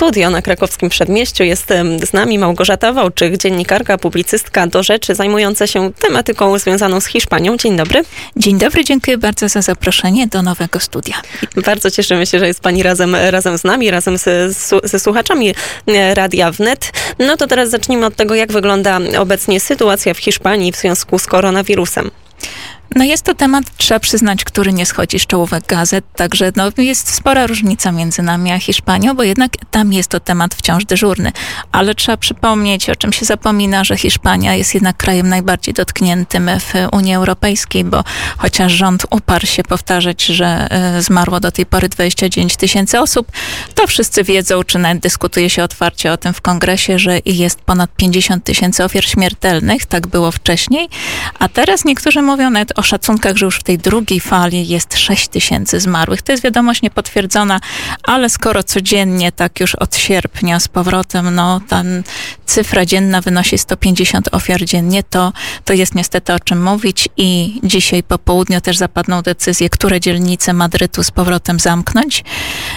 studio na krakowskim przedmieściu. Jest z nami Małgorzata Wołczyk, dziennikarka, publicystka do rzeczy, zajmująca się tematyką związaną z Hiszpanią. Dzień dobry. Dzień dobry, dziękuję bardzo za zaproszenie do nowego studia. Bardzo cieszymy się, że jest Pani razem, razem z nami, razem ze, ze słuchaczami e, Radia Wnet. No to teraz zacznijmy od tego, jak wygląda obecnie sytuacja w Hiszpanii w związku z koronawirusem. No jest to temat, trzeba przyznać, który nie schodzi z czołówek gazet, także no, jest spora różnica między nami a Hiszpanią, bo jednak tam jest to temat wciąż dyżurny. Ale trzeba przypomnieć, o czym się zapomina, że Hiszpania jest jednak krajem najbardziej dotkniętym w Unii Europejskiej, bo chociaż rząd uparł się powtarzać, że y, zmarło do tej pory 29 tysięcy osób, to wszyscy wiedzą, czy nawet dyskutuje się otwarcie o tym w kongresie, że jest ponad 50 tysięcy ofiar śmiertelnych, tak było wcześniej, a teraz niektórzy mówią nawet o szacunkach, że już w tej drugiej fali jest 6 tysięcy zmarłych. To jest wiadomość niepotwierdzona, ale skoro codziennie, tak już od sierpnia z powrotem, no ta cyfra dzienna wynosi 150 ofiar dziennie, to, to jest niestety o czym mówić i dzisiaj po południu też zapadną decyzje, które dzielnice Madrytu z powrotem zamknąć,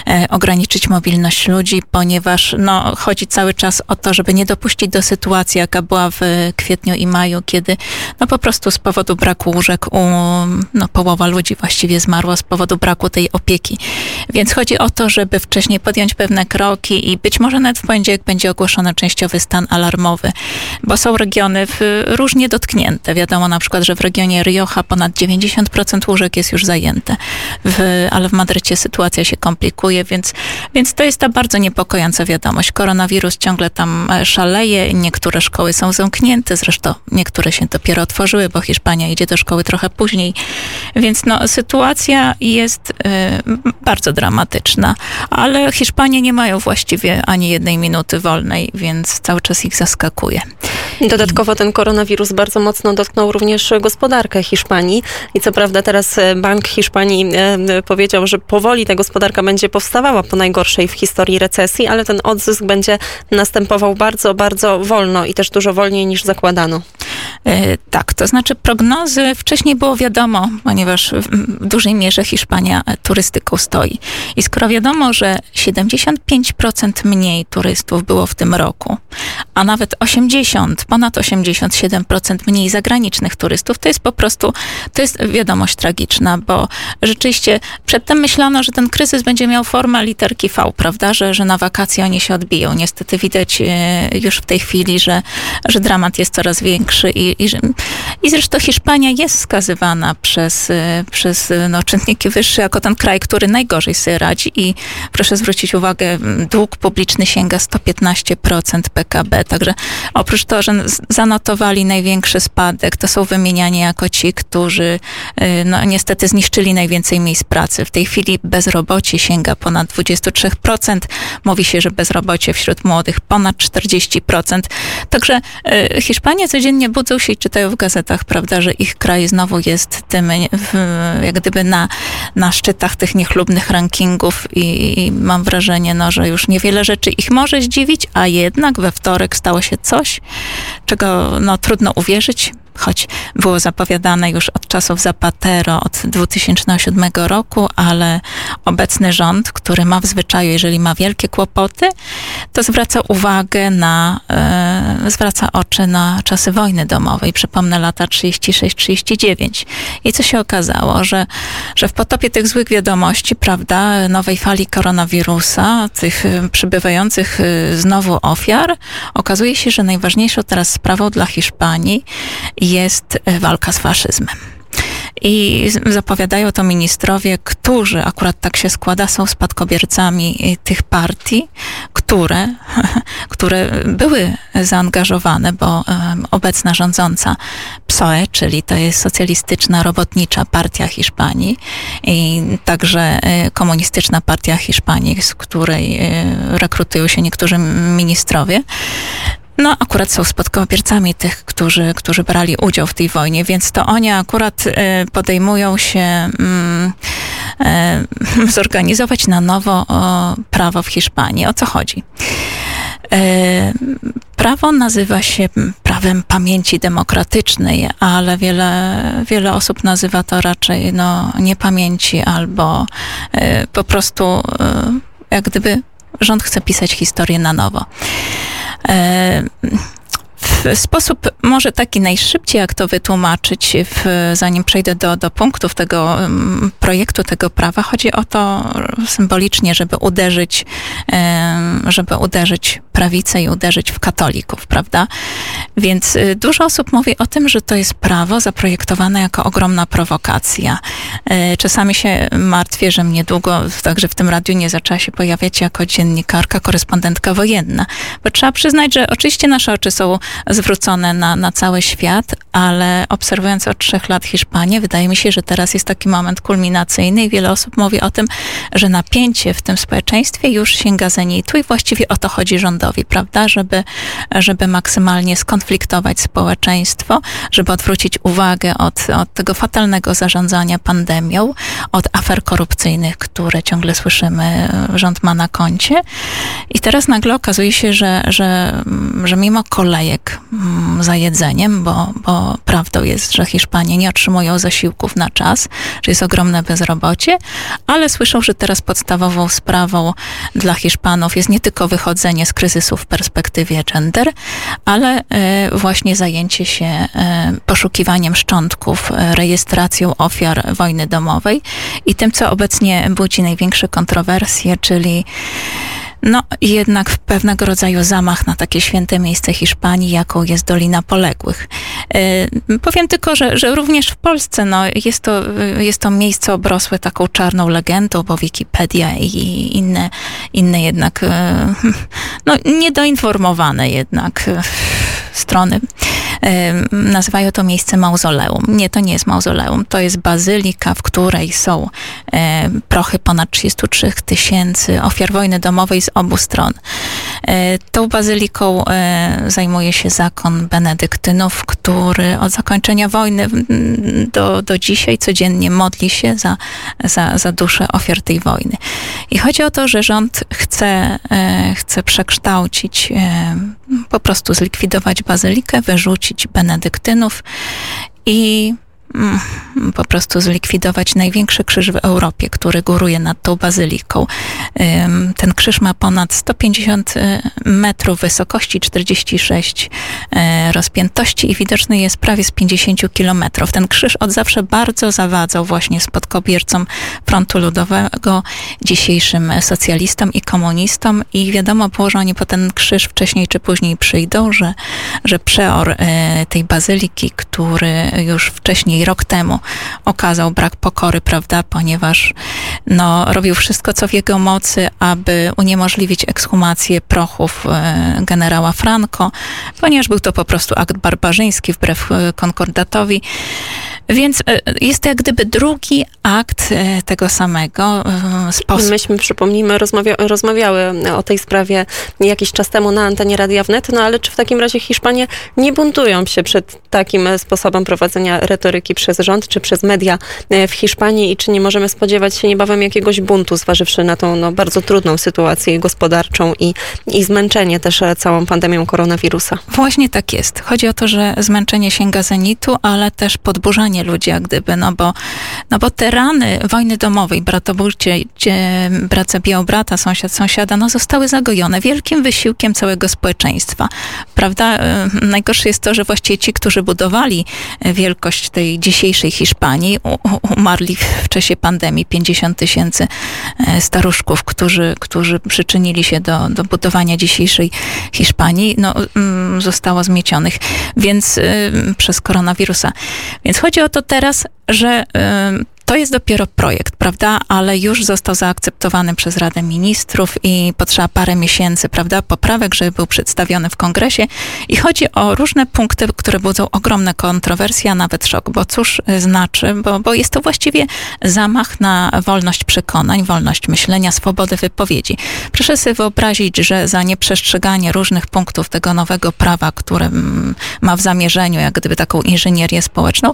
e, ograniczyć mobilność ludzi, ponieważ no, chodzi cały czas o to, żeby nie dopuścić do sytuacji, jaka była w kwietniu i maju, kiedy no, po prostu z powodu braku łóżek no, połowa ludzi właściwie zmarła z powodu braku tej opieki. Więc chodzi o to, żeby wcześniej podjąć pewne kroki i być może nawet w poniedziałek będzie ogłoszony częściowy stan alarmowy, bo są regiony różnie dotknięte. Wiadomo na przykład, że w regionie Rioja ponad 90% łóżek jest już zajęte, w, ale w Madrycie sytuacja się komplikuje, więc, więc to jest ta bardzo niepokojąca wiadomość. Koronawirus ciągle tam e, szaleje, niektóre szkoły są zamknięte, zresztą niektóre się dopiero otworzyły, bo Hiszpania idzie do szkoły trochę później. Więc no, sytuacja jest y, bardzo dramatyczna, ale Hiszpanie nie mają właściwie ani jednej minuty wolnej, więc cały czas ich zaskakuje. Dodatkowo ten koronawirus bardzo mocno dotknął również gospodarkę Hiszpanii i co prawda teraz e, Bank Hiszpanii e, powiedział, że powoli ta gospodarka będzie powstawała po najgorszej w historii recesji, ale ten odzysk będzie następował bardzo, bardzo wolno i też dużo wolniej niż zakładano. E, tak, to znaczy prognozy wcześniej było wiadomo, ponieważ w dużej mierze Hiszpania turystyką stoi. I skoro wiadomo, że 75% mniej turystów było w tym roku, a nawet 80, ponad 87% mniej zagranicznych turystów, to jest po prostu, to jest wiadomość tragiczna, bo rzeczywiście przedtem myślano, że ten kryzys będzie miał formę literki V, prawda, że, że na wakacje oni się odbiją. Niestety widać e, już w tej chwili, że, że dramat jest coraz większy i, i, i zresztą Hiszpania jest wskazywana przez, e, przez no, czynniki wyższe jako ten kraj, który najgorzej sobie radzi i proszę zwrócić uwagę, dług publiczny sięga 115% PKB, także oprócz to, że zanotowali największy spadek, to są wymieniani jako ci, którzy y, no, niestety zniszczyli najwięcej miejsc pracy. W tej chwili bezrobocie sięga ponad 23%. Mówi się, że bezrobocie wśród młodych ponad 40%. Także Hiszpanie codziennie budzą się i czytają w gazetach, prawda, że ich kraj znowu jest tym, jak gdyby na, na szczytach tych niechlubnych rankingów i, i mam wrażenie, no, że już niewiele rzeczy ich może zdziwić, a jednak we wtorek stało się coś, czego no, trudno uwierzyć choć było zapowiadane już od czasów Zapatero, od 2007 roku, ale obecny rząd, który ma w zwyczaju, jeżeli ma wielkie kłopoty, to zwraca uwagę na, e, zwraca oczy na czasy wojny domowej. Przypomnę lata 36-39. I co się okazało, że, że w potopie tych złych wiadomości, prawda, nowej fali koronawirusa, tych e, przybywających e, znowu ofiar, okazuje się, że najważniejszą teraz sprawą dla Hiszpanii jest e, walka z faszyzmem. I zapowiadają to ministrowie, którzy, akurat tak się składa, są spadkobiercami e, tych partii, które, które były zaangażowane, bo obecna rządząca PSOE, czyli to jest Socjalistyczna Robotnicza Partia Hiszpanii i także e, Komunistyczna Partia Hiszpanii, z której rekrutują się niektórzy ministrowie, no, akurat są spadkobiercami tych, którzy, którzy brali udział w tej wojnie, więc to oni akurat e, podejmują się mm, e, zorganizować na nowo prawo w Hiszpanii. O co chodzi? E, prawo nazywa się prawem pamięci demokratycznej, ale wiele, wiele osób nazywa to raczej no, niepamięci albo po prostu jak gdyby rząd chce pisać historię na nowo. E, w sposób może taki najszybciej, jak to wytłumaczyć, w, zanim przejdę do, do punktów tego um, projektu, tego prawa, chodzi o to symbolicznie, żeby uderzyć, żeby uderzyć prawicę i uderzyć w katolików, prawda? Więc y, dużo osób mówi o tym, że to jest prawo zaprojektowane jako ogromna prowokacja. Y, czasami się martwię, że niedługo, także w tym radiu nie zaczęła się pojawiać jako dziennikarka, korespondentka wojenna. Bo trzeba przyznać, że oczywiście nasze oczy są zwrócone na, na cały świat, ale obserwując od trzech lat Hiszpanię, wydaje mi się, że teraz jest taki moment kulminacyjny i wiele osób mówi o tym, że napięcie w tym społeczeństwie już sięga zenitu i właściwie o to chodzi rządowi, prawda? Żeby, żeby maksymalnie skonfliktować społeczeństwo, żeby odwrócić uwagę od, od tego fatalnego zarządzania pandemią, od afer korupcyjnych, które ciągle słyszymy, rząd ma na koncie. I teraz nagle okazuje się, że, że, że mimo kolejek za jedzeniem, bo, bo prawdą jest, że Hiszpanie nie otrzymują zasiłków na czas, że jest ogromne bezrobocie, ale słyszą, że teraz podstawową sprawą dla Hiszpanów jest nie tylko wychodzenie z kryzysu w perspektywie gender, ale e, właśnie zajęcie się e, poszukiwaniem szczątków, e, rejestracją ofiar wojny domowej i tym, co obecnie budzi największe kontrowersje, czyli no jednak pewnego rodzaju zamach na takie święte miejsce Hiszpanii, jaką jest Dolina Poległych. Yy, powiem tylko, że, że również w Polsce no, jest, to, jest to miejsce obrosłe taką czarną legendą, bo Wikipedia i inne, inne jednak, yy, no niedoinformowane jednak yy, strony nazywają to miejsce mauzoleum. Nie, to nie jest mauzoleum, to jest bazylika, w której są prochy ponad 33 tysięcy ofiar wojny domowej z obu stron. E, tą bazyliką e, zajmuje się zakon benedyktynów, który od zakończenia wojny do, do dzisiaj codziennie modli się za, za, za duszę ofiar tej wojny. I chodzi o to, że rząd chce, e, chce przekształcić, po prostu zlikwidować bazylikę, wyrzucić benedyktynów i po prostu zlikwidować największy krzyż w Europie, który góruje nad tą bazyliką. Ten krzyż ma ponad 150 y, metrów wysokości, 46 y, rozpiętości i widoczny jest prawie z 50 kilometrów. Ten krzyż od zawsze bardzo zawadzał właśnie spadkobiercom frontu ludowego, dzisiejszym socjalistom i komunistom i wiadomo było, że oni po ten krzyż wcześniej czy później przyjdą, że, że przeor y, tej bazyliki, który już wcześniej rok temu okazał brak pokory, prawda, ponieważ no, robił wszystko, co w jego mocy, aby uniemożliwić ekshumację prochów e, generała Franco, ponieważ był to po prostu akt barbarzyński wbrew e, konkordatowi. Więc e, jest to jak gdyby drugi akt tego samego sposobu. Myśmy, przypomnijmy, rozmawia rozmawiały o tej sprawie jakiś czas temu na antenie Radia Wnet, no ale czy w takim razie Hiszpanie nie buntują się przed takim sposobem prowadzenia retoryki przez rząd, czy przez media w Hiszpanii i czy nie możemy spodziewać się niebawem jakiegoś buntu, zważywszy na tą no, bardzo trudną sytuację gospodarczą i, i zmęczenie też całą pandemią koronawirusa? Właśnie tak jest. Chodzi o to, że zmęczenie sięga zenitu, ale też podburzanie ludzi, jak gdyby, no bo, no bo te rany wojny domowej, bratobójcie, brat zabijał brata, sąsiad sąsiada, no zostały zagojone wielkim wysiłkiem całego społeczeństwa, prawda? E, najgorsze jest to, że właściwie ci, którzy budowali e, wielkość tej dzisiejszej Hiszpanii, umarli w czasie pandemii 50 tysięcy e, staruszków, którzy, którzy przyczynili się do, do budowania dzisiejszej Hiszpanii, no, mm, zostało zmiecionych, więc przez koronawirusa. Więc chodzi o to teraz, że to jest dopiero projekt, prawda? Ale już został zaakceptowany przez Radę Ministrów i potrzeba parę miesięcy, prawda? Poprawek, żeby był przedstawiony w kongresie. I chodzi o różne punkty, które budzą ogromne kontrowersje, a nawet szok. Bo cóż znaczy? Bo, bo jest to właściwie zamach na wolność przekonań, wolność myślenia, swobodę wypowiedzi. Proszę sobie wyobrazić, że za nieprzestrzeganie różnych punktów tego nowego prawa, które ma w zamierzeniu jak gdyby taką inżynierię społeczną,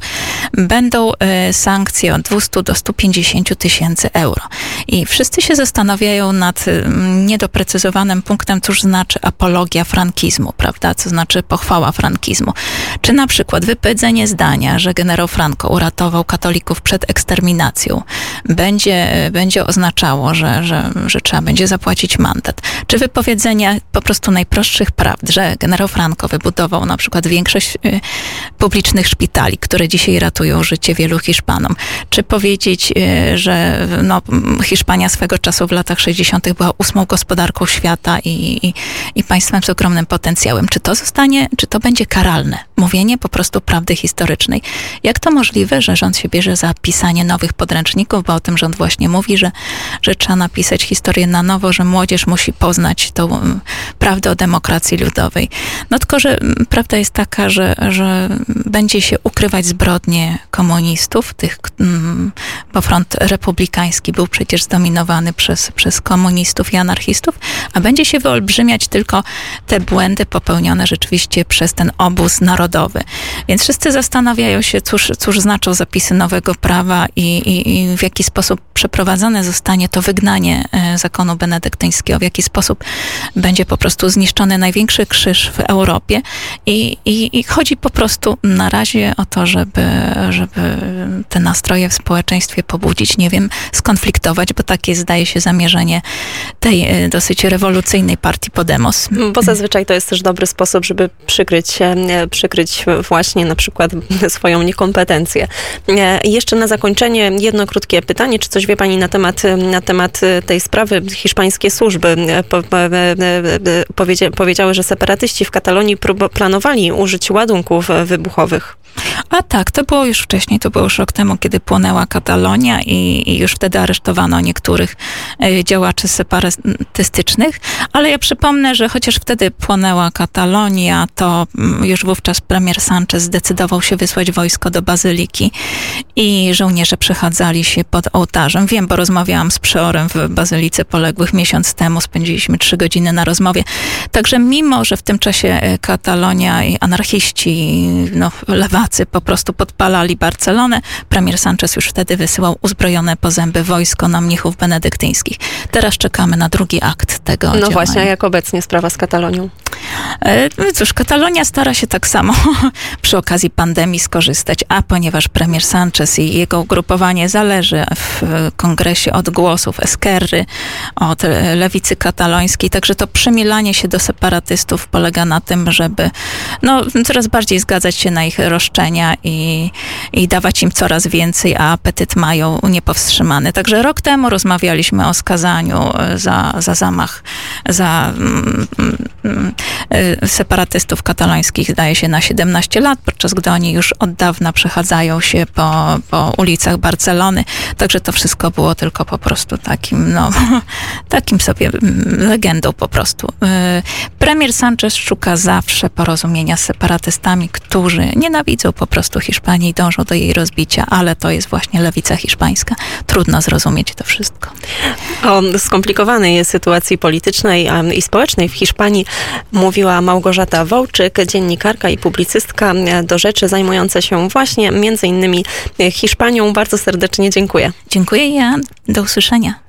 będą e, sankcje od 200 do 150 tysięcy euro. I wszyscy się zastanawiają nad mm, niedoprecyzowanym punktem, cóż znaczy apologia frankizmu, prawda? Co znaczy pochwała frankizmu. Czy na przykład wypowiedzenie zdania, że generał Franco uratował katolików przed eksterminacją, będzie, będzie oznaczało, że, że, że trzeba będzie zapłacić mandat. Czy wypowiedzenie po prostu najprostszych prawd, że generał Franco wybudował na przykład większość y, publicznych szpitali, które dzisiaj ratują życie wielu Hiszpanom. Czy powiedzieć, y, że no, Hiszpania swego czasu w latach 60. była ósmą gospodarką świata i, i, i państwem z ogromnym potencjałem. Czy to zostanie, czy to będzie karalne? Mówienie po prostu prawdy historycznej. Jak to możliwe, że rząd się bierze za pisanie nowych podręczników, bo o tym rząd właśnie mówi, że, że trzeba napisać historię na nowo, że młodzież musi poznać tą prawdę o demokracji ludowej. No tylko, że prawda jest taka, że, że będzie się ukrywać zbrodnie komunistów, tych, bo front republikański był przecież zdominowany przez, przez komunistów i anarchistów, a będzie się wyolbrzymiać tylko te błędy popełnione rzeczywiście przez ten obóz narodowy. Więc wszyscy zastanawiają się, cóż, cóż znaczą zapisy nowego prawa i, i, i w jaki sposób przeprowadzone zostanie to wygnanie e, zakonu benedyktyńskiego, w jaki sposób będzie po prostu zniszczony największy krzyż w Europie i, i, i chodzi po prostu na razie o to, żeby, żeby te nastroje w społeczeństwie pobudzić, nie wiem, skonfliktować, bo takie zdaje się zamierzenie tej e, dosyć rewolucyjnej partii Podemos. Bo zazwyczaj to jest też dobry sposób, żeby przykryć, e, przykryć właśnie na przykład swoją niekompetencję. E, jeszcze na zakończenie jedno krótkie pytanie. Czy coś wie Pani na temat, na temat tej sprawy? Hiszpańskie służby powiedziały, że separatyści w Katalonii planowali użyć ładunków wybuchowych. A tak, to było już wcześniej, to było już rok temu, kiedy płonęła Katalonia i, i już wtedy aresztowano niektórych e, działaczy separatystycznych, ale ja przypomnę, że chociaż wtedy płonęła Katalonia, to mm, już wówczas premier Sanchez zdecydował się wysłać wojsko do Bazyliki i żołnierze przechadzali się pod ołtarzem. Wiem, bo rozmawiałam z przeorem w Bazylice poległych miesiąc temu, spędziliśmy trzy godziny na rozmowie. Także mimo, że w tym czasie e, Katalonia i anarchiści, no, lewacy po prostu podpalali Barcelonę, premier Sanchez już wtedy wysyłał uzbrojone po zęby wojsko na mnichów benedyktyńskich. Teraz czekamy na drugi akt tego No działania. właśnie, jak obecnie sprawa z Katalonią? E, no cóż, Katalonia stara się tak samo przy okazji pandemii skorzystać, a ponieważ premier Sanchez i jego ugrupowanie zależy w kongresie od głosów Eskerry, od lewicy katalońskiej, także to przymilanie się do separatystów polega na tym, żeby no, coraz bardziej zgadzać się na ich roszczenia i, i dawać im coraz więcej, a apetyt mają niepowstrzymany. Także rok temu rozmawialiśmy o skazaniu za, za zamach, za mm, mm, separatystów katalońskich zdaje się na 17 lat, podczas gdy oni już od dawna przechadzają się po, po ulicach Barcelony. Także to wszystko było tylko po prostu takim, no, takim sobie mm, legendą po prostu. Y, premier Sanchez szuka zawsze porozumienia z separatystami, którzy nienawidzą po prostu Hiszpanii i dążą do jej rozbicia, ale to jest właśnie lewica hiszpańska. Trudno zrozumieć to wszystko. O skomplikowanej sytuacji politycznej i społecznej w Hiszpanii mówiła Małgorzata Wołczyk, dziennikarka i publicystka do rzeczy zajmująca się właśnie między innymi Hiszpanią. Bardzo serdecznie dziękuję. Dziękuję ja. Do usłyszenia.